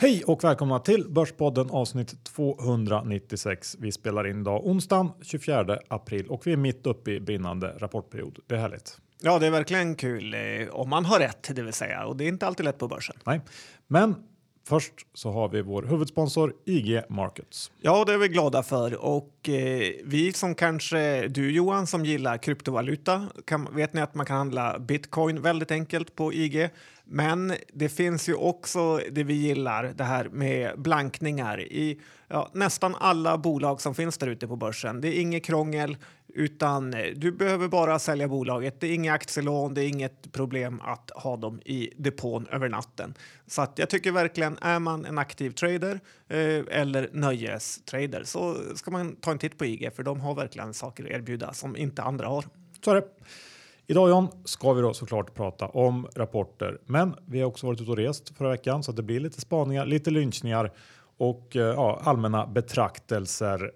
Hej och välkomna till Börspodden avsnitt 296. Vi spelar in idag onsdagen 24 april och vi är mitt uppe i brinnande rapportperiod. Det är härligt. Ja, det är verkligen kul eh, om man har rätt, det vill säga. Och det är inte alltid lätt på börsen. Nej, men först så har vi vår huvudsponsor IG Markets. Ja, det är vi glada för. Och eh, vi som kanske, du Johan som gillar kryptovaluta, kan, vet ni att man kan handla bitcoin väldigt enkelt på IG. Men det finns ju också det vi gillar, det här med blankningar i ja, nästan alla bolag som finns där ute på börsen. Det är inget krångel, utan eh, du behöver bara sälja bolaget. Det är inga aktielån, det är inget problem att ha dem i depån över natten. Så att jag tycker verkligen, är man en aktiv trader eh, eller nöjestrader så ska man ta en titt på IG för de har verkligen saker att erbjuda som inte andra har. Så är det. Idag John ska vi då såklart prata om rapporter, men vi har också varit ute och rest förra veckan så att det blir lite spaningar, lite lynchningar och eh, ja, allmänna betraktelser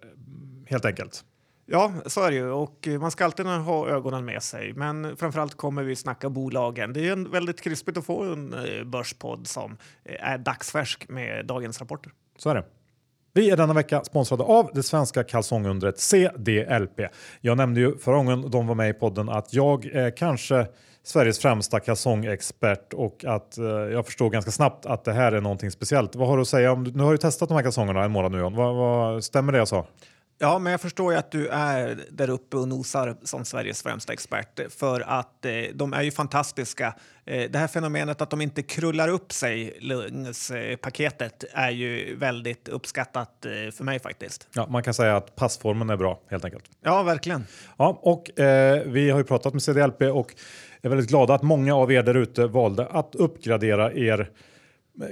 helt enkelt. Ja, så är det ju och man ska alltid ha ögonen med sig. Men framförallt kommer vi snacka bolagen. Det är en väldigt krispigt att få en eh, börspodd som eh, är dagsfärsk med dagens rapporter. Så är det. Vi är denna vecka sponsrade av det svenska kalsongundret CDLP. Jag nämnde ju förra gången de var med i podden att jag är kanske Sveriges främsta kalsongexpert och att eh, jag förstår ganska snabbt att det här är någonting speciellt. Vad har du att säga om, nu har ju testat de här kalsongerna en månad nu John. Vad, vad, stämmer det jag sa? Ja, men jag förstår ju att du är där uppe och nosar som Sveriges främsta expert för att eh, de är ju fantastiska. Eh, det här fenomenet att de inte krullar upp sig, lugnspaketet, är ju väldigt uppskattat eh, för mig faktiskt. Ja, man kan säga att passformen är bra helt enkelt. Ja, verkligen. Ja, och eh, vi har ju pratat med CDLP och är väldigt glada att många av er där ute valde att uppgradera er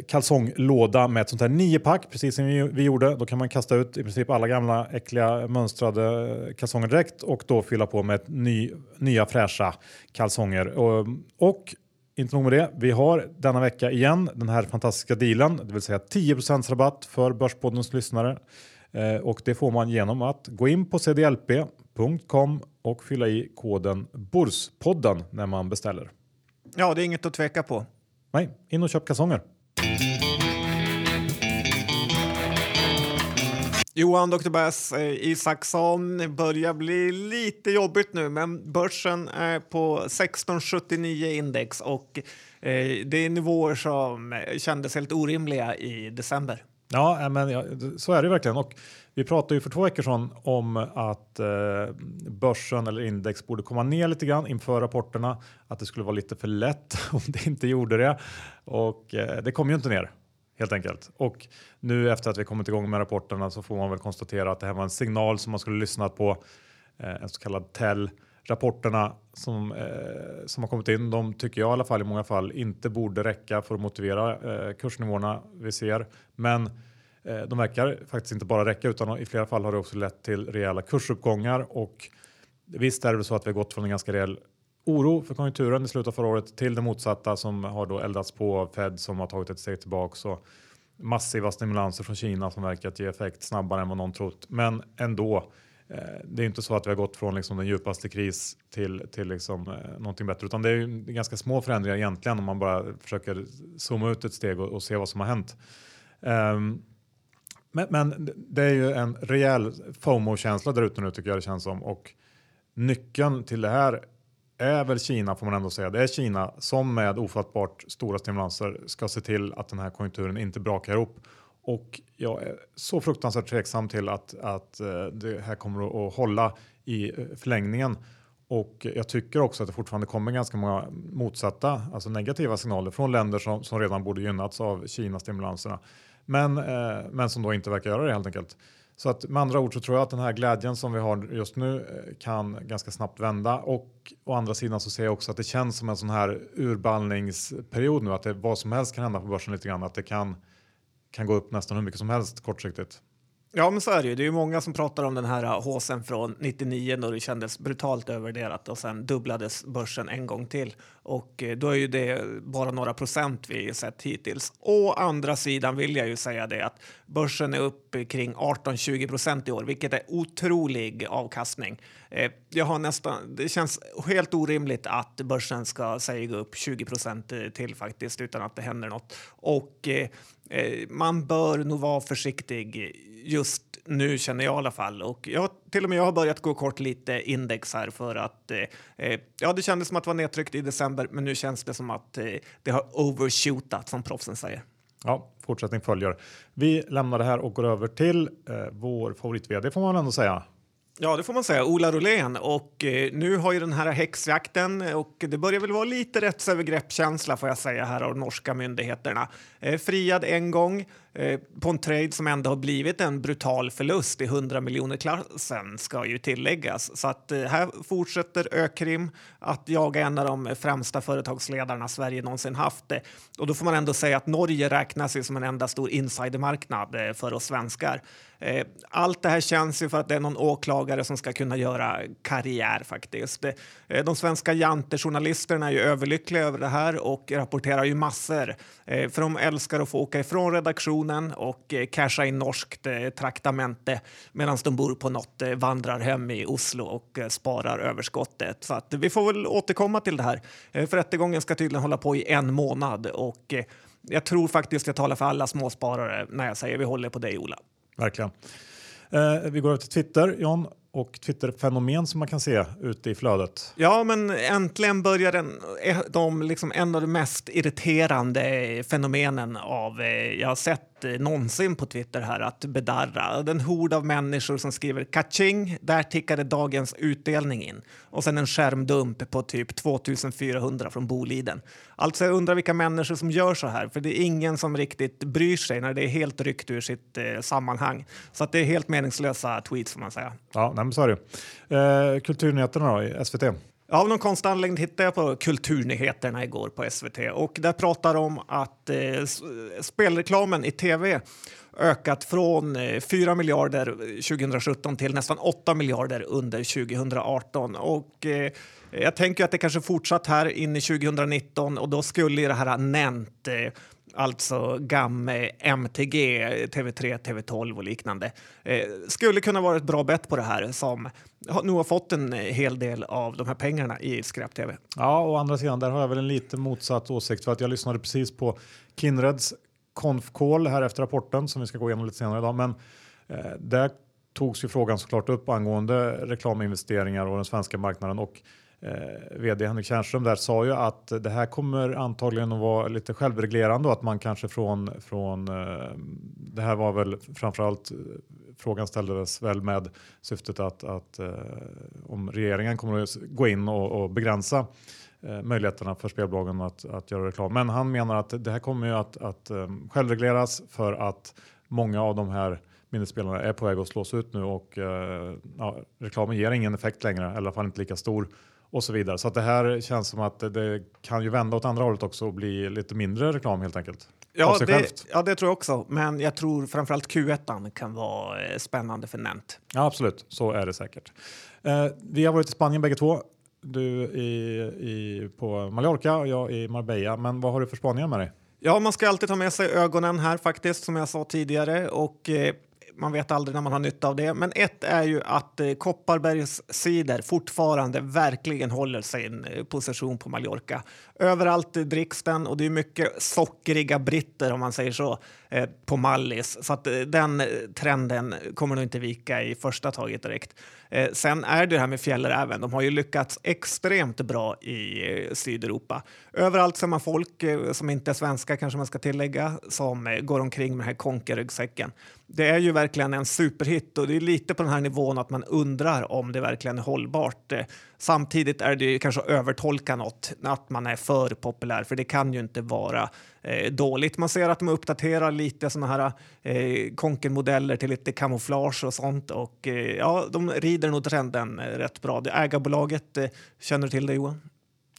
kalsonglåda med ett sånt här niopack, precis som vi, vi, gjorde. Då kan man kasta ut i princip alla gamla äckliga mönstrade kalsonger direkt och då fylla på med ny, nya fräscha kalsonger. Och, och inte nog med det, vi har denna vecka igen den här fantastiska dealen, det vill säga 10 rabatt för Börspoddens lyssnare. Eh, och det får man genom att gå in på cdlp.com och fylla i koden BORSPODDEN när man beställer. Ja, det är inget att tveka på. Nej, in och köp kalsonger. Johan Dr. Bass eh, Isaksson börjar bli lite jobbigt nu, men börsen är på 1679 index och eh, det är nivåer som kändes helt orimliga i december. Ja, eh, men ja, så är det verkligen. Och vi pratade ju för två veckor sedan om att eh, börsen eller index borde komma ner lite grann inför rapporterna. Att det skulle vara lite för lätt om det inte gjorde det. Och eh, det kom ju inte ner helt enkelt. Och nu efter att vi kommit igång med rapporterna så får man väl konstatera att det här var en signal som man skulle lyssnat på. Eh, en så kallad tell Rapporterna som, eh, som har kommit in, de tycker jag i alla fall i många fall inte borde räcka för att motivera eh, kursnivåerna vi ser. Men Eh, de verkar faktiskt inte bara räcka utan i flera fall har det också lett till rejäla kursuppgångar och visst är det så att vi har gått från en ganska rejäl oro för konjunkturen i slutet av förra året till det motsatta som har då eldats på av Fed som har tagit ett steg tillbaka och massiva stimulanser från Kina som verkar ge effekt snabbare än vad någon trott. Men ändå, eh, det är inte så att vi har gått från liksom den djupaste kris till, till liksom, eh, någonting bättre, utan det är ganska små förändringar egentligen om man bara försöker zooma ut ett steg och, och se vad som har hänt. Um, men, men, det är ju en rejäl FOMO-känsla där ute nu tycker jag det känns som och nyckeln till det här är väl Kina får man ändå säga. Det är Kina som med ofattbart stora stimulanser ska se till att den här konjunkturen inte brakar ihop. Och jag är så fruktansvärt tveksam till att, att eh, det här kommer att hålla i eh, förlängningen. Och jag tycker också att det fortfarande kommer ganska många motsatta, alltså negativa signaler från länder som, som redan borde gynnats av Kina-stimulanserna. Men, eh, men som då inte verkar göra det helt enkelt. Så att med andra ord så tror jag att den här glädjen som vi har just nu eh, kan ganska snabbt vända och å andra sidan så ser jag också att det känns som en sån här urballningsperiod nu att det, vad som helst kan hända på börsen lite grann att det kan kan gå upp nästan hur mycket som helst kortsiktigt. Ja, men så är det ju. Det är ju många som pratar om den här eh, håsen från 99 då det kändes brutalt övervärderat och sen dubblades börsen en gång till och eh, då är ju det bara några procent vi sett hittills. Å andra sidan vill jag ju säga det att börsen är upp kring 18-20 procent i år, vilket är otrolig avkastning. Eh, jag har nästan, det känns helt orimligt att börsen ska säga gå upp 20 procent eh, till faktiskt utan att det händer något. Och man bör nog vara försiktig just nu känner jag i alla fall. Och jag, till och med jag har börjat gå kort lite index här för att eh, ja, det kändes som att det var nedtryckt i december, men nu känns det som att eh, det har overshootat som proffsen säger. Ja, fortsättning följer. Vi lämnar det här och går över till eh, vår favorit-vd får man ändå säga. Ja, det får man säga. Ola Rolén. Och eh, nu har ju den här häxjakten och det börjar väl vara lite rättsövergreppskänsla får jag säga här av norska myndigheterna. Eh, friad en gång eh, Eh, på en trade som ändå har blivit en brutal förlust i 100 miljoner klassen ska ju tilläggas. Så att eh, här fortsätter Ökrim att jaga en av de främsta företagsledarna Sverige någonsin haft. Och då får man ändå säga att Norge räknas ju som en enda stor insidermarknad eh, för oss svenskar. Allt det här känns ju för att det är någon åklagare som ska kunna göra karriär faktiskt. De svenska jantejournalisterna är ju överlyckliga över det här och rapporterar ju massor. För de älskar att få åka ifrån redaktionen och eh, casha in norskt eh, traktamente medan de bor på något eh, vandrarhem i Oslo och sparar överskottet. Så att vi får väl återkomma till det här. För rättegången ska tydligen hålla på i en månad och jag tror faktiskt jag talar för alla småsparare när jag säger vi håller på dig Ola. Verkligen. Eh, vi går över till Twitter, John och Twitter-fenomen som man kan se ute i flödet. Ja, men äntligen börjar den, eh, de liksom en av de mest irriterande fenomenen av eh, jag har sett eh, någonsin på Twitter här att bedarra. Den hord av människor som skriver kaching, där tickade dagens utdelning in. Och sen en skärmdump på typ 2400 från Boliden. Alltså jag undrar vilka människor som gör så här, för det är ingen som riktigt bryr sig när det är helt ryckt ur sitt eh, sammanhang. Så att det är helt meningslösa tweets får man säga. Ja, nej, men så är det. Eh, kulturnyheterna då i SVT? Av någon konstig anledning hittade jag på Kulturnyheterna igår på SVT och där pratar de om att eh, spelreklamen i tv ökat från eh, 4 miljarder 2017 till nästan 8 miljarder under 2018. Och, eh, jag tänker att det kanske fortsatt här in i 2019 och då skulle det här nämnt eh, alltså GAM, eh, MTG, TV3, TV12 och liknande, eh, skulle kunna vara ett bra bett på det här som nu har fått en hel del av de här pengarna i skräp-tv. Ja, å andra sidan, där har jag väl en lite motsatt åsikt för att jag lyssnade precis på Kindreds konf-call här efter rapporten som vi ska gå igenom lite senare idag. Men eh, där togs ju frågan såklart upp angående reklaminvesteringar och den svenska marknaden och eh, vd Henrik Tjärnström där sa ju att det här kommer antagligen att vara lite självreglerande och att man kanske från, från eh, det här var väl framförallt eh, frågan ställdes väl med syftet att, att eh, om regeringen kommer att gå in och, och begränsa eh, möjligheterna för spelbolagen att, att göra reklam. Men han menar att det här kommer ju att, att um, självregleras för att många av de här minnesspelarna är på väg att slås ut nu och uh, ja, reklamen ger ingen effekt längre, eller i alla fall inte lika stor och så vidare. Så att det här känns som att det kan ju vända åt andra hållet också och bli lite mindre reklam helt enkelt. Ja, det, ja, det tror jag också. Men jag tror framförallt Q1 kan vara eh, spännande för Nent. Ja, absolut. Så är det säkert. Eh, vi har varit i Spanien bägge två. Du i, i, på Mallorca och jag i Marbella. Men vad har du för spaningar med dig? Ja, man ska alltid ta med sig ögonen här faktiskt, som jag sa tidigare. Och eh, man vet aldrig när man har nytta av det. Men ett är ju att eh, Kopparbergs cider fortfarande verkligen håller sin eh, position på Mallorca. Överallt dricks den och det är mycket sockriga britter om man säger så eh, på Mallis. Så att eh, den eh, trenden kommer nog inte vika i första taget direkt. Eh, sen är det det här med fjällräven. De har ju lyckats extremt bra i eh, Sydeuropa. Överallt ser man folk eh, som inte är svenska kanske man ska tillägga som eh, går omkring med den här konkeryggsäcken. Det är ju verkligen en superhit och det är lite på den här nivån att man undrar om det verkligen är hållbart. Eh, Samtidigt är det ju kanske att övertolka något, att man är för populär, för det kan ju inte vara eh, dåligt. Man ser att de uppdaterar lite sådana här eh, konkenmodeller till lite kamouflage och sånt och eh, ja, de rider nog trenden eh, rätt bra. Det ägarbolaget, eh, känner du till det Johan?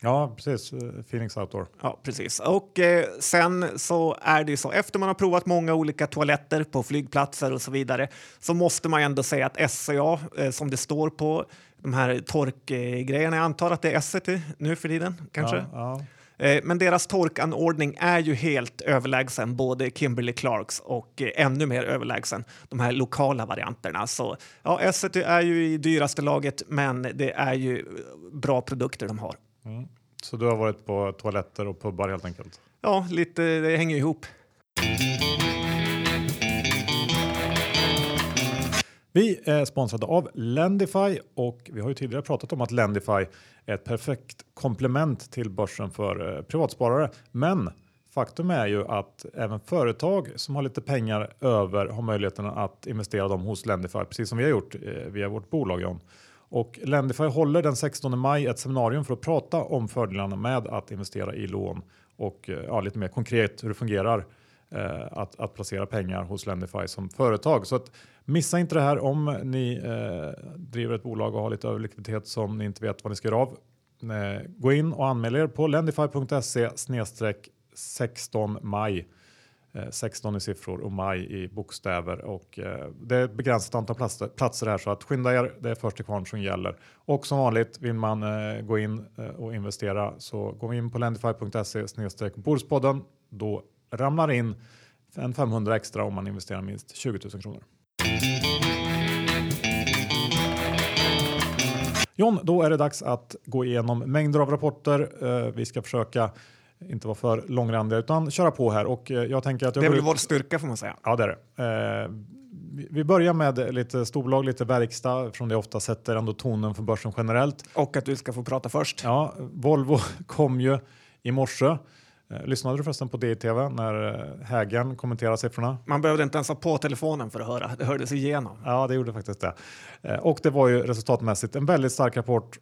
Ja, precis. Phoenix Outdoor. Ja, precis. Och eh, sen så är det ju så, efter man har provat många olika toaletter på flygplatser och så vidare, så måste man ändå säga att SCA, eh, som det står på de här torkgrejerna, jag antar att det är S1 nu för tiden, kanske? Ja, ja. Eh, Men deras torkanordning är ju helt överlägsen både Kimberly Clarks och eh, ännu mer överlägsen de här lokala varianterna. Så ja, S1 är ju i dyraste laget, men det är ju bra produkter de har. Mm. Så du har varit på toaletter och pubbar helt enkelt? Ja, lite, det hänger ihop. Vi är sponsrade av Lendify och vi har ju tidigare pratat om att Lendify är ett perfekt komplement till börsen för eh, privatsparare. Men faktum är ju att även företag som har lite pengar över har möjligheten att investera dem hos Lendify, precis som vi har gjort eh, via vårt bolag John. Och Lendify håller den 16 maj ett seminarium för att prata om fördelarna med att investera i lån och eh, ja, lite mer konkret hur det fungerar eh, att, att placera pengar hos Lendify som företag. Så att missa inte det här om ni eh, driver ett bolag och har lite överlikviditet som ni inte vet vad ni ska göra av. Eh, gå in och anmäl er på lendify.se 16 maj. Eh, 16 i siffror och maj i bokstäver och eh, det är ett begränsat antal platser, platser här så att skynda er. Det är först till kvarn som gäller och som vanligt vill man eh, gå in eh, och investera så gå in på lendify.se snedstreck Bordspodden. Då ramlar in en 500 extra om man investerar minst 20 000 kronor. John, då är det dags att gå igenom mängder av rapporter. Eh, vi ska försöka inte vara för långrandiga utan köra på här och eh, jag tänker att jag Det är väl vår styrka får man säga. Ja, det är det. Eh, vi- börjar med lite storbolag, lite verkstad från det ofta sätter ändå tonen för börsen generellt. Och att du ska få prata först. Ja, Volvo kom ju i morse. Eh, lyssnade du förresten på DTV när eh, Hägern kommenterade siffrorna? Man behövde inte ens ha på telefonen för att höra. Det hördes igenom. Ja, det gjorde faktiskt det. Och det var ju resultatmässigt en väldigt stark rapport.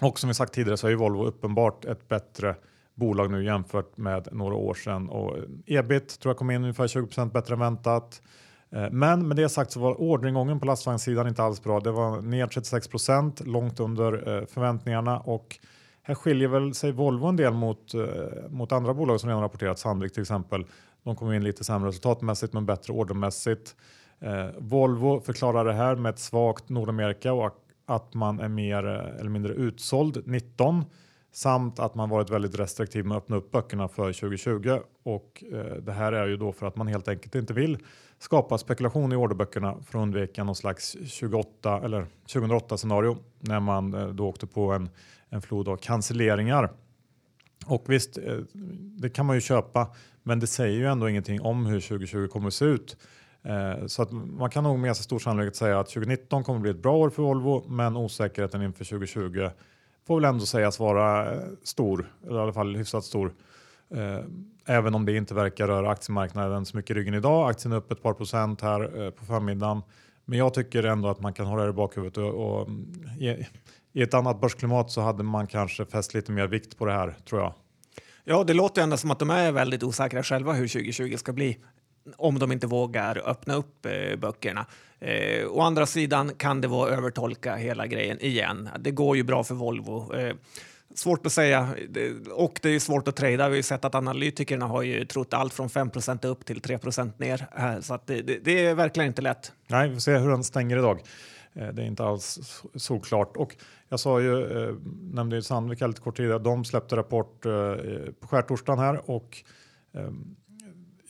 Och som vi sagt tidigare så är ju Volvo uppenbart ett bättre bolag nu jämfört med några år sedan. Och ebit tror jag kom in ungefär 20% bättre än väntat. Eh, men med det sagt så var orderingången på lastvagnssidan inte alls bra. Det var ner 36% långt under eh, förväntningarna och här skiljer väl sig Volvo en del mot, eh, mot andra bolag som redan rapporterat, Sandvik till exempel. De kom in lite sämre resultatmässigt men bättre ordermässigt. Volvo förklarar det här med ett svagt Nordamerika och att man är mer eller mindre utsåld 19 samt att man varit väldigt restriktiv med att öppna upp böckerna för 2020 och eh, det här är ju då för att man helt enkelt inte vill skapa spekulation i orderböckerna för att undvika någon slags 28 eller 2008 scenario när man eh, då åkte på en, en flod av cancelleringar. Och visst, eh, det kan man ju köpa, men det säger ju ändå ingenting om hur 2020 kommer att se ut. Eh, Så att man kan nog med ganska stor sannolikhet säga att 2019 kommer att bli ett bra år för Volvo, men osäkerheten inför 2020 får väl ändå sägas vara eh, stor, eller i alla fall hyfsat stor. Eh, även om det inte verkar röra aktiemarknaden så mycket i ryggen idag. Aktien är upp ett par procent här eh, på förmiddagen. Men jag tycker ändå att man kan hålla det i bakhuvudet och, och mm, i, i ett annat börsklimat så hade man kanske fäst lite mer vikt på det här tror jag. Ja, det låter ju ändå som att de är väldigt osäkra själva hur 2020 ska bli om de inte vågar öppna upp eh, böckerna. Eh, å andra sidan kan det vara övertolka hela grejen igen. Det går ju bra för Volvo. Eh, svårt att säga och det är svårt att trada. Vi har ju sett att analytikerna har ju trott allt från 5% upp till 3% ner. Så att det, det, det är verkligen inte lätt. Nej, vi får se hur den stänger idag. Eh, Det är inte alls såklart. solklart. Och jag sa ju, eh, nämnde ju Sandvik lite kort tidigare, de släppte rapport eh, på skärtorsdagen här och eh,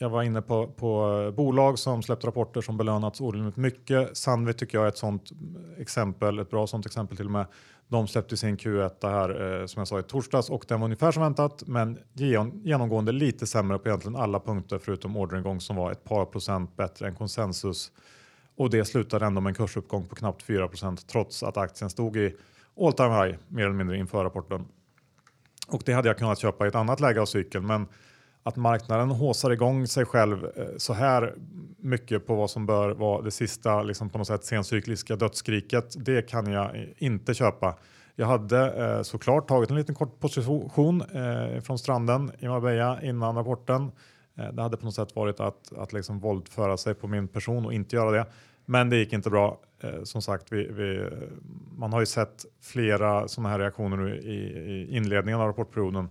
jag var inne på, på bolag som släppt rapporter som belönats orimligt mycket. Sandvik tycker jag är ett sånt exempel, ett bra sånt exempel till och med. De släppte sin Q1 här eh, som jag sa i torsdags och den var ungefär som väntat men genomgående lite sämre på egentligen alla punkter förutom orderingång som var ett par procent bättre än konsensus. Och det slutade ändå med en kursuppgång på knappt 4% trots att aktien stod i all time high mer eller mindre inför rapporten. Och det hade jag kunnat köpa i ett annat läge av cykeln men att marknaden håsar igång sig själv eh, så här mycket på vad som bör vara det sista liksom på något sätt sencykliska dödsskriket, det kan jag eh, inte köpa. Jag hade eh, såklart tagit en liten kort position eh, från stranden i Marbella innan rapporten. Eh, det hade på något sätt varit att, att liksom våldföra sig på min person och inte göra det. Men det gick inte bra. Eh, som sagt, vi, vi, man har ju sett flera sådana här reaktioner nu i, i inledningen av rapportperioden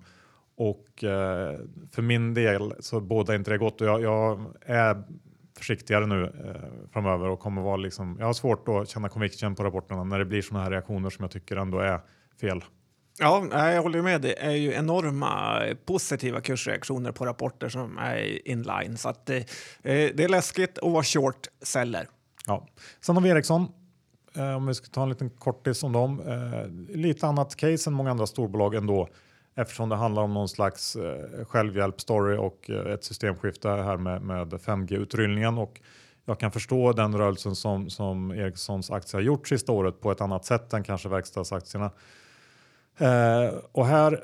och eh, för min del så båda inte det gott och jag, jag är försiktigare nu eh, framöver och kommer vara liksom. Jag har svårt att känna conviction på rapporterna när det blir sådana här reaktioner som jag tycker ändå är fel. Ja, jag håller med. Det är ju enorma positiva kursreaktioner på rapporter som är inline. Så att, eh, det är läskigt att vara short seller. Ja. Sen har vi Ericsson. Eh, om vi ska ta en liten kortis om dem. Eh, lite annat case än många andra storbolag ändå eftersom det handlar om någon slags eh, självhjälpstory och eh, ett systemskifte här med, med 5G-utrullningen. Och jag kan förstå den rörelsen som, som Ericssons aktie har gjort sista året på ett annat sätt än kanske verkstadsaktierna. Eh, och här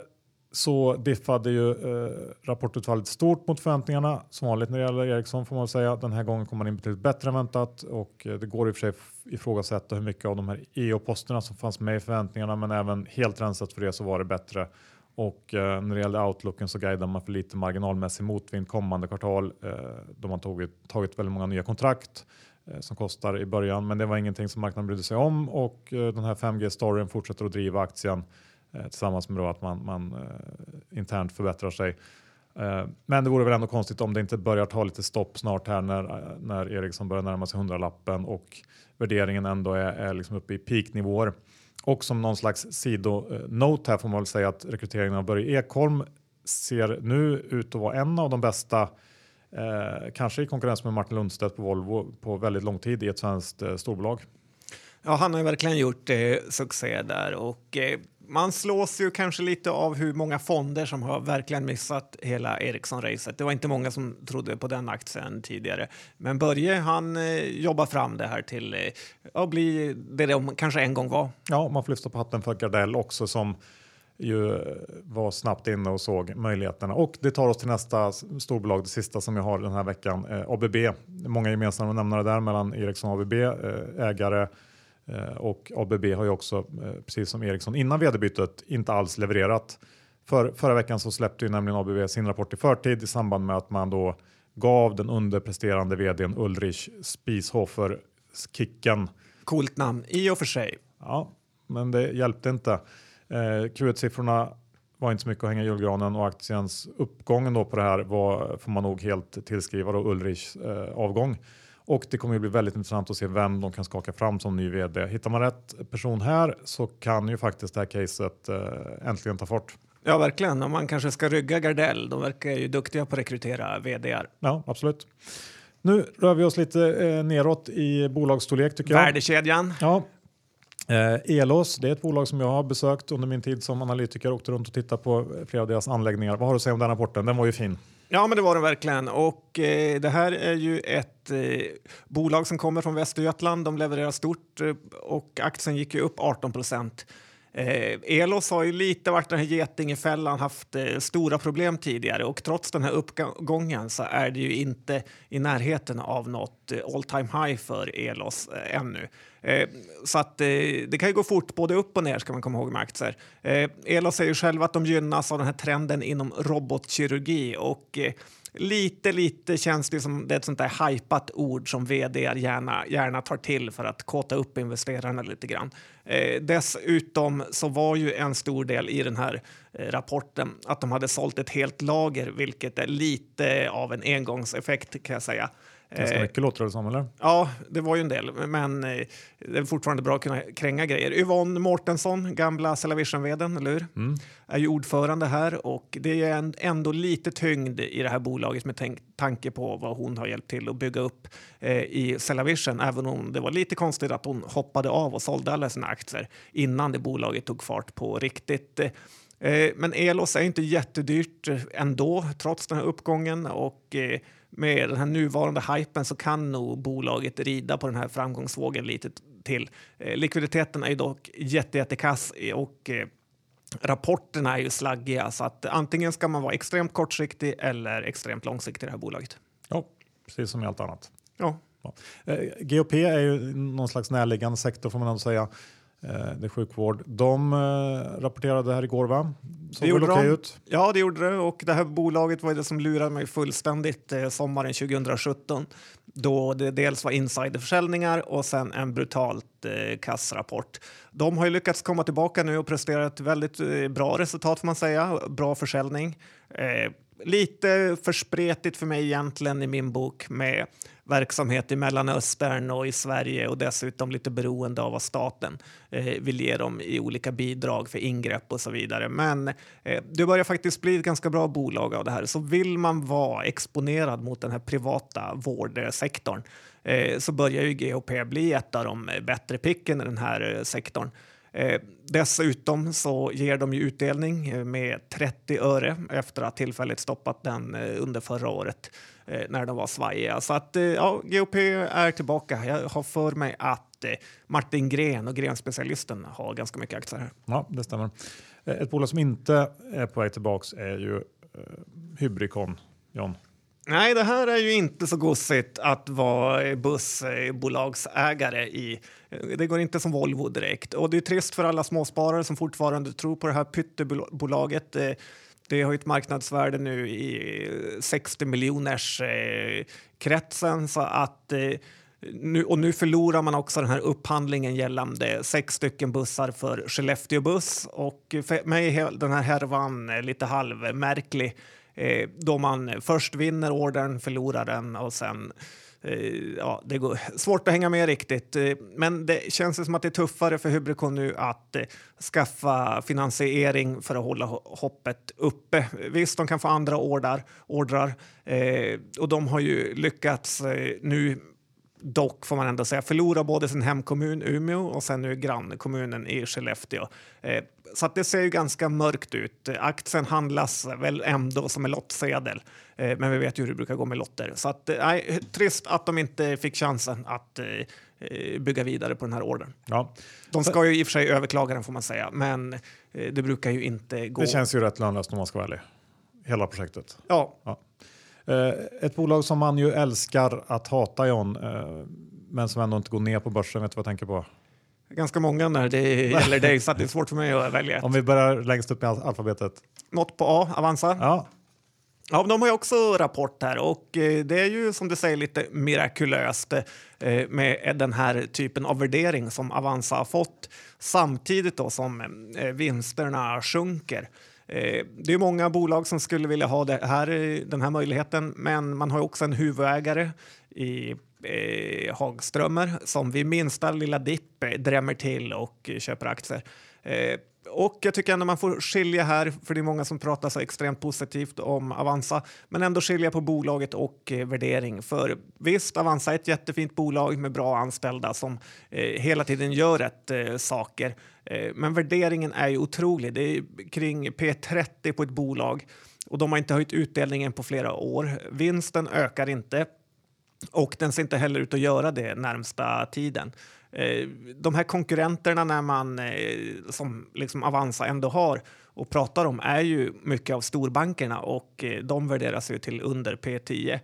så diffade ju eh, rapportutfallet stort mot förväntningarna. Som vanligt när det gäller Ericsson får man säga. Den här gången kommer man in betydligt bättre än väntat och eh, det går i och för sig ifrågasätta hur mycket av de här EO-posterna som fanns med i förväntningarna men även helt rensat för det så var det bättre. Och eh, när det gäller outlooken så guidar man för lite marginalmässig motvind kommande kvartal. Eh, då man tagit, tagit väldigt många nya kontrakt eh, som kostar i början, men det var ingenting som marknaden brydde sig om och eh, den här 5G-storyn fortsätter att driva aktien eh, tillsammans med att man, man eh, internt förbättrar sig. Eh, men det vore väl ändå konstigt om det inte börjar ta lite stopp snart här när, när Ericsson börjar närma sig 100-lappen och värderingen ändå är, är liksom uppe i peaknivåer. Och som någon slags sidonot här får man väl säga att rekryteringen av Börje Ekholm ser nu ut att vara en av de bästa, eh, kanske i konkurrens med Martin Lundstedt på Volvo på väldigt lång tid i ett svenskt eh, storbolag. Ja, han har ju verkligen gjort eh, succé där och eh, man slås ju kanske lite av hur många fonder som har verkligen missat hela Ericsson-racet. Det var inte många som trodde på den aktien tidigare. Men Börje, han eh, jobbar fram det här till eh, att bli det de kanske en gång var. Ja, man får lyfta på hatten för Gardell också som ju eh, var snabbt inne och såg möjligheterna. Och det tar oss till nästa storbolag, det sista som jag har den här veckan, eh, ABB. Många gemensamma nämnare där mellan Ericsson och ABB, eh, ägare och ABB har ju också, eh, precis som Ericsson innan vd-bytet, inte alls levererat. För, förra veckan så släppte ju nämligen ABB sin rapport i förtid i samband med att man då gav den underpresterande vdn Ulrich Spieshofer kicken. Coolt namn i och för sig. Ja, men det hjälpte inte. Eh, Q1-siffrorna var inte så mycket att hänga i julgranen och aktiens uppgången då på det här var, får man nog helt tillskriva då Ulrichs eh, avgång. Och det kommer att bli väldigt intressant att se vem de kan skaka fram som ny vd. Hittar man rätt person här så kan ju faktiskt det här caset eh, äntligen ta fart. Ja, verkligen. Om man kanske ska rygga Gardell. De verkar ju duktiga på att rekrytera vdar. Ja, absolut. Nu rör vi oss lite eh, neråt i bolagsstorlek tycker jag. Värdekedjan. Ja. Eh, Elos, det är ett bolag som jag har besökt under min tid som analytiker. Åkte runt och tittade på flera av deras anläggningar. Vad har du att säga om den rapporten? Den var ju fin. Ja, men det var den verkligen. Och eh, det här är ju ett eh, bolag som kommer från Västergötland. De levererar stort eh, och aktien gick ju upp 18 procent. Eh, Elos har ju lite varit den här getingefällan, haft eh, stora problem tidigare och trots den här uppgången så är det ju inte i närheten av något eh, all time high för Elos eh, ännu. Eh, så att eh, det kan ju gå fort både upp och ner ska man komma ihåg med aktier. Eh, Elos säger själva att de gynnas av den här trenden inom robotkirurgi och lite, lite känns det som det är ett sånt där hajpat ord som vd gärna, gärna tar till för att kåta upp investerarna lite grann. Eh, dessutom så var ju en stor del i den här eh, rapporten att de hade sålt ett helt lager, vilket är lite av en engångseffekt kan jag säga. Ganska eh, mycket låter det som, eller? Ja, det var ju en del, men eh, det är fortfarande bra att kunna kränga grejer. Yvonne Mårtensson, gamla Cellavision-vdn, eller hur? Mm. Är ju ordförande här och det är ändå lite tyngd i det här bolaget med tanke på vad hon har hjälpt till att bygga upp eh, i Cellavision, även om det var lite konstigt att hon hoppade av och sålde alla sina aktier innan det bolaget tog fart på riktigt. Men Elos är inte jättedyrt ändå, trots den här uppgången. Och med den här nuvarande hypen så kan nog bolaget rida på den här framgångsvågen lite till. Eh, likviditeten är ju dock jättejättekass och eh, rapporterna är ju slaggiga så att antingen ska man vara extremt kortsiktig eller extremt långsiktig i det här bolaget. Ja, precis som i allt annat. Ja. ja. Eh, GOP är ju någon slags närliggande sektor får man ändå säga. Eh, det är sjukvård. De eh, rapporterade här igår va? Såg det gjorde de. Ut. Ja, det gjorde det. Och det här bolaget var det som lurade mig fullständigt eh, sommaren 2017. då det dels var insiderförsäljningar och sen en brutalt eh, kassrapport. De har ju lyckats komma tillbaka nu och prestera ett väldigt eh, bra resultat får man säga. Bra försäljning. Eh, lite för spretigt för mig egentligen i min bok med verksamhet i Mellanöstern och i Sverige och dessutom lite beroende av vad staten eh, vill ge dem i olika bidrag för ingrepp och så vidare. Men eh, det börjar faktiskt bli ett ganska bra bolag av det här. Så vill man vara exponerad mot den här privata vårdsektorn eh, så börjar ju GHP bli ett av de eh, bättre picken i den här eh, sektorn. Eh, dessutom så ger de ju utdelning eh, med 30 öre efter att tillfälligt stoppat den eh, under förra året eh, när de var svajiga. Så att eh, ja, GOP är tillbaka. Jag har för mig att Martin Gren och Grenspecialisten har ganska mycket aktier här. Ja, det stämmer. Ett bolag som inte är på väg tillbaks är ju Hybricon, John. Nej, det här är ju inte så gossigt att vara bussbolagsägare i. Det går inte som Volvo direkt. Och det är trist för alla småsparare som fortfarande tror på det här pyttebolaget. Eh, det har ett marknadsvärde nu i 60 miljoners eh, kretsen så att eh, nu, och nu förlorar man också den här upphandlingen gällande sex stycken bussar för Skellefteå buss och för mig är den här härvan lite halvmärklig eh, då man först vinner ordern, förlorar den och sen eh, Ja, det går svårt att hänga med riktigt, eh, men det känns som att det är tuffare för Hybricon nu att eh, skaffa finansiering för att hålla hoppet uppe. Visst, de kan få andra ordrar, ordrar och de har ju lyckats nu dock får man ändå säga förlora både sin hemkommun Umeå och sen nu grannkommunen i Skellefteå. Eh, så det ser ju ganska mörkt ut. Aktien handlas väl ändå som en lottsedel, eh, men vi vet ju hur det brukar gå med lotter. Så att, eh, trist att de inte fick chansen att eh, eh, bygga vidare på den här ordern. Ja. De ska ju i och för sig överklaga den får man säga, men eh, det brukar ju inte gå. Det känns ju rätt lönlöst om man ska vara ärlig. Hela projektet. Ja. ja. Eh, ett bolag som man ju älskar att hata John, eh, men som ändå inte går ner på börsen. Vet du vad jag tänker på? Ganska många när det gäller dig, så det är svårt för mig att välja ett. Om vi börjar längst upp i alfabetet. Något på A, Avanza? Ja. Ja, de har ju också rapport här och eh, det är ju som du säger lite mirakulöst med den här typen av värdering som Avanza har fått samtidigt då som vinsterna sjunker. Eh, det är många bolag som skulle vilja ha det här, eh, den här möjligheten, men man har också en huvudägare i eh, Hagströmer som vid minsta lilla dipp eh, drämmer till och köper aktier. Och jag tycker ändå man får skilja här, för det är många som pratar så extremt positivt om Avanza, men ändå skilja på bolaget och eh, värdering. För visst, Avanza är ett jättefint bolag med bra anställda som eh, hela tiden gör rätt eh, saker. Eh, men värderingen är ju otrolig. Det är kring P30 på ett bolag och de har inte höjt utdelningen på flera år. Vinsten ökar inte och den ser inte heller ut att göra det närmsta tiden. Eh, de här konkurrenterna när man, eh, som liksom Avanza ändå har och pratar om är ju mycket av storbankerna och eh, de värderas ju till under P10.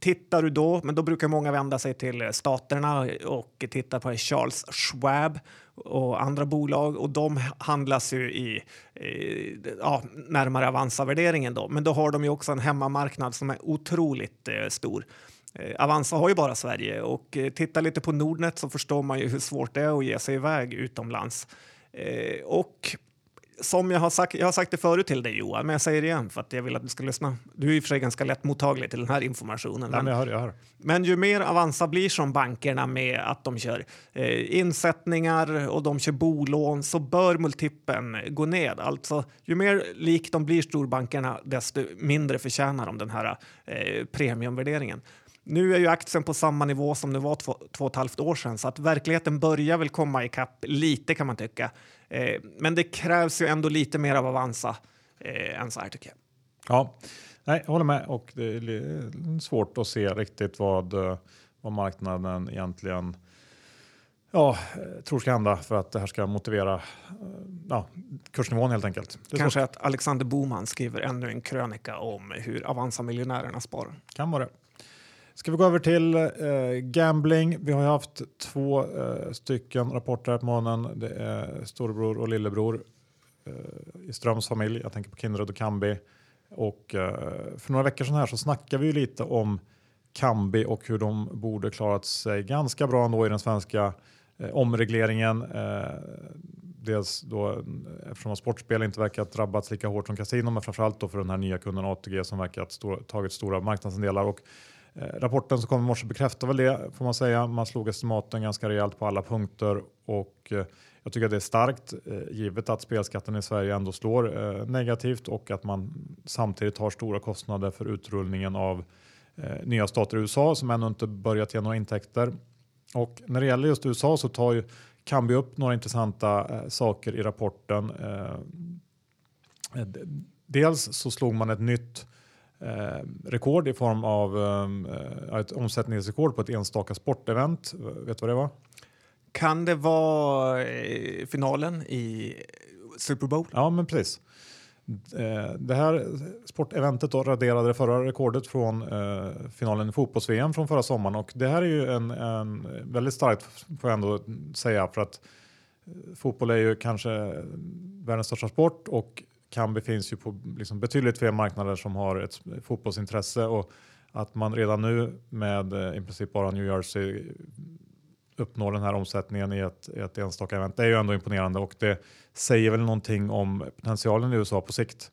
Tittar du då, men då brukar många vända sig till staterna och titta på Charles Schwab och andra bolag och de handlas ju i eh, ja, närmare Avanza-värderingen då. Men då har de ju också en hemmamarknad som är otroligt eh, stor. Eh, Avanza har ju bara Sverige och eh, titta lite på Nordnet så förstår man ju hur svårt det är att ge sig iväg utomlands. Eh, och som jag har sagt, jag har sagt det förut till dig Johan, men jag säger det igen för att jag vill att du ska lyssna. Du är i och för sig ganska lätt mottaglig till den här informationen. Ja, men, jag hör, jag hör. men ju mer Avanza blir som bankerna med att de kör eh, insättningar och de kör bolån så bör multipeln gå ned. Alltså ju mer lik de blir storbankerna desto mindre förtjänar de den här eh, premiumvärderingen. Nu är ju aktien på samma nivå som det var två, två och ett halvt år sedan så att verkligheten börjar väl komma ikapp lite kan man tycka. Eh, men det krävs ju ändå lite mer av Avanza eh, än så här tycker jag. Ja, Nej, jag håller med och det är svårt att se riktigt vad, vad marknaden egentligen ja, tror ska hända för att det här ska motivera ja, kursnivån helt enkelt. Kanske att Alexander Boman skriver ännu en krönika om hur Avanza-miljonärerna sparar. Kan vara det. Ska vi gå över till eh, gambling? Vi har ju haft två eh, stycken rapporter här på morgonen. Det är storebror och lillebror eh, i Ströms familj. Jag tänker på Kindred och Kambi. Och eh, för några veckor sedan här så snackade vi ju lite om Kambi och hur de borde klarat sig ganska bra ändå i den svenska eh, omregleringen. Eh, dels då eftersom sportspel inte verkar drabbats lika hårt som kasino, men framförallt då för den här nya kunden ATG som verkar ha tagit stora marknadsandelar. Och, Eh, rapporten som kom i morse bekräftar väl det får man säga. Man slog estimaten ganska rejält på alla punkter och eh, jag tycker att det är starkt eh, givet att spelskatten i Sverige ändå slår negativt och att man samtidigt har stora kostnader för utrullningen av nya stater i USA som ännu inte börjat ge några intäkter. Och när det gäller just USA så tar ju Kambi upp några intressanta eh, saker i rapporten. Eh, dels så slog man ett nytt eh, rekord i form av eh, ett omsättningsrekord på ett enstaka sportevent. Vet du vad det var? Kan det vara eh, finalen i Super Bowl? Ja, men precis. Eh, det här sporteventet då raderade det förra rekordet från eh, finalen i fotbolls-VM från förra sommaren och det här är ju en, en väldigt starkt får jag ändå säga för att eh, fotboll är ju kanske världens största sport och Kambi finns ju på liksom betydligt fler marknader som har ett fotbollsintresse och att man redan nu med i princip bara New Jersey uppnår den här omsättningen i ett, ett enstaka event. Det är ju ändå imponerande och det säger väl någonting om potentialen i USA på sikt.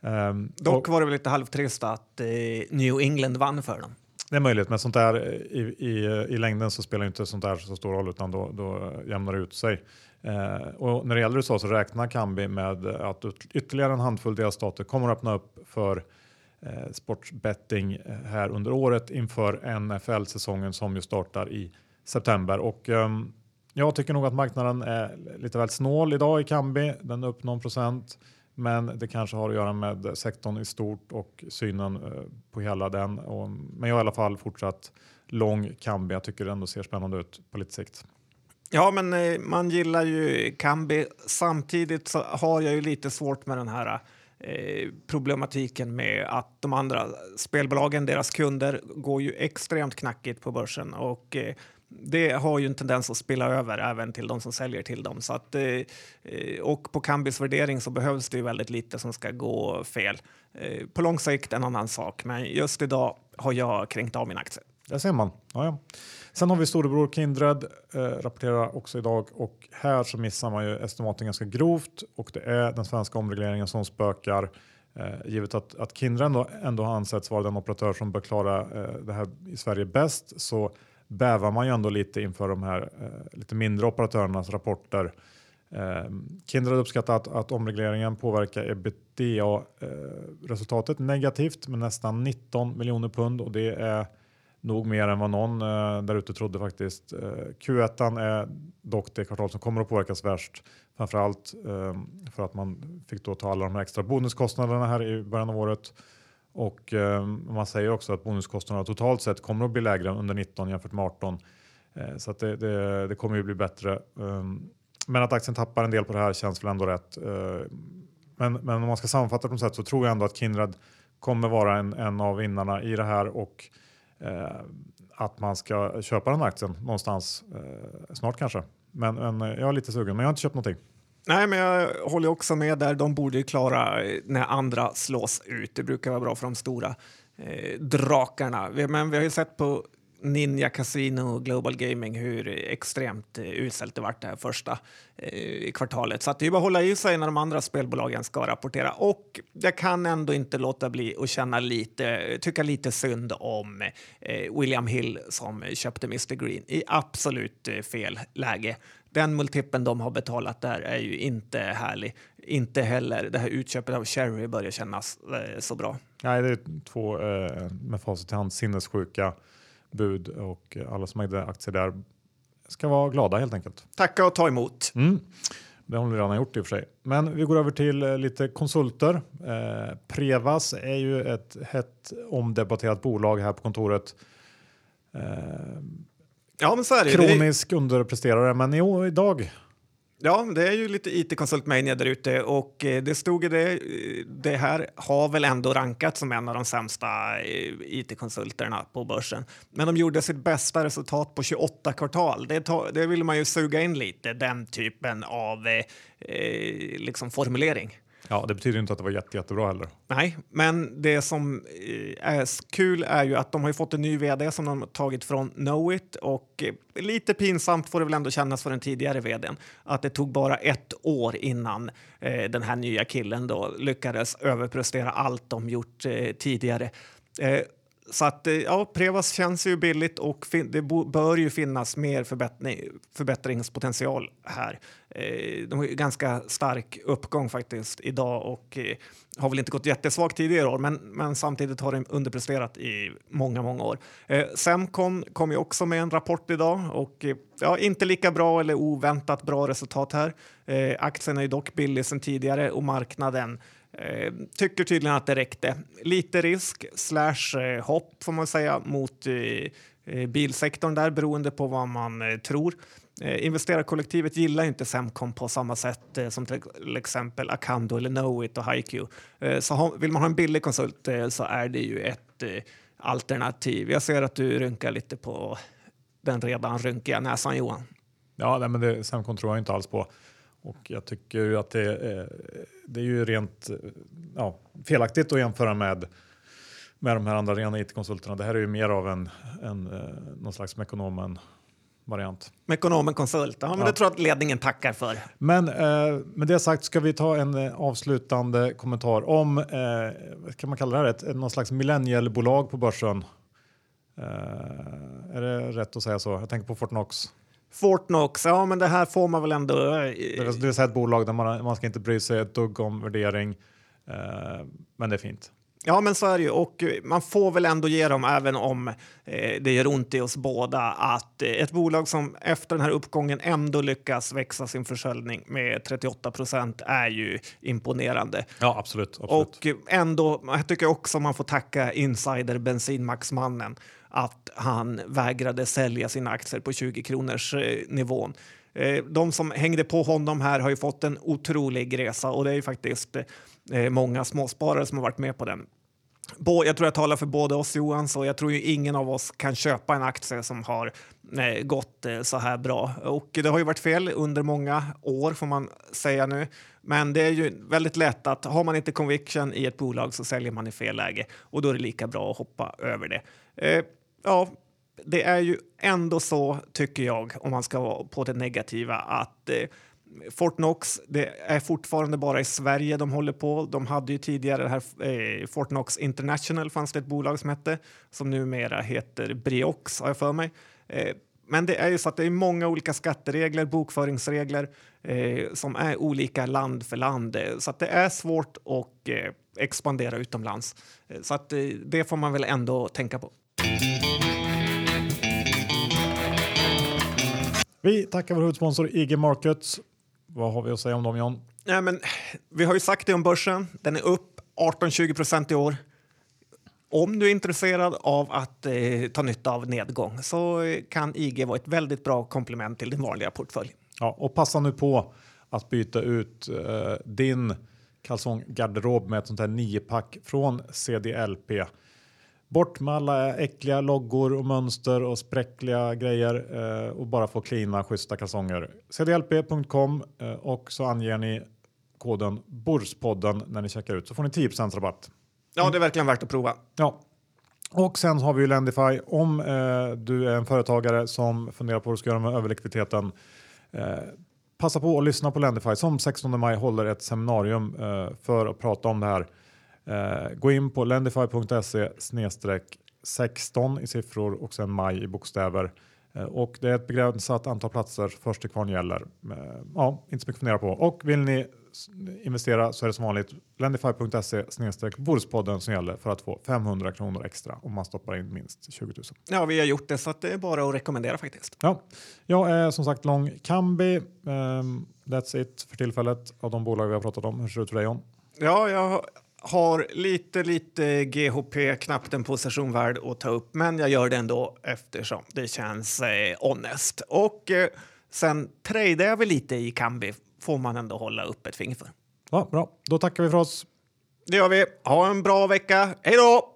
Um, Dock och, var det väl lite halvtrist att eh, New England vann för dem. Det är möjligt, men sånt där i, i, i längden så spelar inte sånt där så stor roll utan då, då jämnar det ut sig. Eh, och när det gäller USA så räknar Kambi med att ytterligare en handfull delstater kommer att öppna upp för eh, sportsbetting eh, här under året inför NFL-säsongen som ju startar i september. Och, um, jag tycker nog att marknaden är lite väl snål idag i Kambi. Den är upp någon procent. Men det kanske har att göra med sektorn i stort och synen uh, på hela den. Och, men jag är i alla fall fortsatt lång Kambi. Jag tycker det ändå ser spännande ut på lite sikt. Ja, men eh, man gillar ju Kambi. Samtidigt så har jag ju lite svårt med den här eh, problematiken med att de andra spelbolagen, deras kunder, går ju extremt knackigt på börsen och eh, det har ju en tendens att spilla över även till de som säljer till dem. Så att, eh, eh och på Kambis värdering så behövs det ju väldigt lite som ska gå fel. Eh, på lång sikt en annan sak, men just idag har jag kränkt av min aktie. Där ser man. Ja, ja. Sen har vi storebror Kindred, eh, rapporterar också idag och här så missar man ju estimaten ganska grovt och det är den svenska omregleringen som spökar. Eh, givet att, att Kindred ändå, ändå har ansetts vara den operatör som bör klara eh, det här i Sverige bäst så bävar man ju ändå lite inför de här eh, lite mindre operatörernas rapporter. Eh, Kindred uppskattar att, att omregleringen påverkar ebitda-resultatet eh, negativt med nästan 19 miljoner pund och det är nog mer än vad någon eh, där ute trodde faktiskt. Eh, Q1 är dock det kvartal som kommer att påverkas värst, framförallt eh, för att man fick då ta alla de här extra bonuskostnaderna här i början av året och eh, man säger också att bonuskostnaderna totalt sett kommer att bli lägre under 19 jämfört med 18. Eh, så att det, det, det, kommer ju bli bättre. Ehm, men att aktien tappar en del på det här känns väl ändå rätt. Eh, men, men om man ska sammanfatta på något sätt så tror jag ändå att Kindred kommer vara en, en av vinnarna i det här och Eh, att man ska köpa den aktien någonstans eh, snart kanske. Men, men eh, jag är lite sugen, men jag har inte köpt någonting. Nej, men jag håller också med där. De borde ju klara när andra slås ut. Det brukar vara bra för de stora eh, drakarna. Men vi har ju sett på Ninja Casino och Global Gaming hur extremt eh, uselt det varit det här första eh, kvartalet. Så att det är bara att hålla i sig när de andra spelbolagen ska rapportera. Och jag kan ändå inte låta bli att känna lite, tycka lite synd om eh, William Hill som köpte Mr Green i absolut eh, fel läge den multipeln de har betalat där är ju inte härlig. Inte heller det här utköpet av Cherry börjar kännas eh, så bra. Nej, det är två eh, med facit i hand sinnessjuka bud och alla som ägde aktier där ska vara glada helt enkelt. Tacka och ta emot. Mm. Det har vi redan gjort i och för sig. Men vi går över till eh, lite konsulter. Eh, Prevas är ju ett hett omdebatterat bolag här på kontoret. Eh, Ja, men så är det. Kronisk underpresterare, men jo, idag Ja, det är ju lite it-konsultmania där ute och eh, det stod i det. Eh, det här har väl ändå rankat som en av de sämsta eh, it-konsulterna på börsen. Men de gjorde sitt bästa resultat på 28 kvartal. Det, det vill man ju suga in lite, den typen av eh, liksom formulering. Ja, det betyder inte att det var jätte, jättebra heller. Nej, men det som eh, är kul är ju att de har fått en ny vd som de har tagit från Knowit och eh, lite pinsamt får det väl ändå kännas för den tidigare vdn att det tog bara ett år innan eh, den här nya killen då lyckades överprestera allt de gjort eh, tidigare. Eh, så att eh, ja, Prevas känns ju billigt och det bör ju finnas mer förbättringspotential här. Eh, de har ju ganska stark uppgång faktiskt idag och eh, har väl inte gått jättesvagt tidigare år, men, men samtidigt har de underpresterat i många, många år. Semcon kom ju också med en rapport idag och ja, inte lika bra eller oväntat bra resultat här. Aktien är ju dock billig sedan tidigare och marknaden Eh, tycker tydligen att det räckte. Lite risk slash eh, hopp får man säga mot eh, eh bilsektorn där beroende på vad man eh, tror. Eh, investerarkollektivet gillar inte Semcon på samma sätt eh, som till exempel Acando eller Knowit och HiQ. Eh, så ha, vill man ha en billig konsult eh, så är det ju ett eh, alternativ. Jag ser att du rynkar lite på den redan rynkiga näsan Johan. Ja, men det, Semcon tror jag inte alls på. Och jag tycker ju att det, är, det är ju rent ja, felaktigt att jämföra med, med de här andra rena IT-konsulterna. Det här är ju mer av en, en eh, någon slags Mekonomen variant. Mekonomen konsult, ja, men ja. det tror jag att ledningen tackar för. Men eh, med det sagt ska vi ta en eh, avslutande kommentar om, eh, vad kan man kalla det här, ett, någon slags millennialbolag på börsen. Eh, är det rätt att säga så? Jag tänker på Fortnox. Fortnox, ja men det här får man väl ändå... Eh, det är, är ett bolag där man, man ska inte bry sig ett dugg om värdering, eh, men det är fint. Ja, men så är det ju. Och man får väl ändå ge dem, även om eh, det gör ont i oss båda, att eh, ett bolag som efter den här uppgången ändå lyckas växa sin försäljning med 38 procent är ju imponerande. Ja, absolut. absolut. Och ändå, jag tycker också man får tacka insider bensinmaxmannen att han vägrade sälja sina aktier på 20 kronors eh, nivån. Eh, de som hängde på honom här har ju fått en otrolig resa och det är ju faktiskt eh, många småsparare som har varit med på den. Jag tror jag talar för både oss Johan, så jag tror ju ingen av oss kan köpa en aktie som har gått så här bra. Och det har ju varit fel under många år får man säga nu. Men det är ju väldigt lätt att har man inte conviction i ett bolag så säljer man i fel läge och då är det lika bra att hoppa över det ja, det är ju ändå så, tycker jag, om man ska vara på det negativa, att eh, Fortnox, det är fortfarande bara i Sverige de håller på. De hade ju tidigare det här eh, Fortnox International, fanns det ett bolag som hette, som numera heter Briox, har jag för mig. Eh, men det är ju så att det är många olika skatteregler, bokföringsregler eh, som är olika land för land, så att det är svårt att eh, expandera utomlands. Eh, så att eh, det får man väl ändå tänka på. Vi tackar vår huvudsponsor IG Markets. Vad har vi att säga om dem, John? Ja, men, vi har ju sagt det om börsen. Den är upp 18-20 procent i år. Om du är intresserad av att eh, ta nytta av nedgång så kan IG vara ett väldigt bra komplement till din vanliga portfölj. Ja, och passa nu på att byta ut eh, din kalsonggarderob med ett sånt här 9-pack från CDLP. Bort med alla äckliga loggor och mönster och spräckliga grejer eh, och bara få klina schyssta kalsonger. cdlp.com eh, och så anger ni koden Borspodden när ni checkar ut så får ni 10 rabatt. Ja, det är verkligen värt att prova. Ja. Och sen har vi ju Lendify. Om eh, du är en företagare som funderar på vad du ska göra med överlikviditeten eh, passa på att lyssna på Lendify som 16 maj håller ett seminarium eh, för att prata om det här. Eh, gå in på lendify.se 16 i siffror och sen maj i bokstäver. Eh, och det är ett begränsat antal platser. Först till kvarn gäller. Eh, ja, inte så mycket att fundera på. Och vill ni investera så är det som vanligt lendify.se Bordspodden som gäller för att få 500 kronor extra om man stoppar in minst 20 000. Ja, vi har gjort det så att det är bara att rekommendera faktiskt. Ja, jag är som sagt lång Kambi. Um, that's it för tillfället av de bolag vi har pratat om. Hur ser det ut för dig John? Ja, jag har lite, lite GHP, knappt en position värd att ta upp, men jag gör det ändå eftersom det känns eh, honest. Och eh, sen tradar jag väl lite i Kambi, får man ändå hålla upp ett finger för. Ja, bra, då tackar vi för oss. Det gör vi. Ha en bra vecka. Hej då!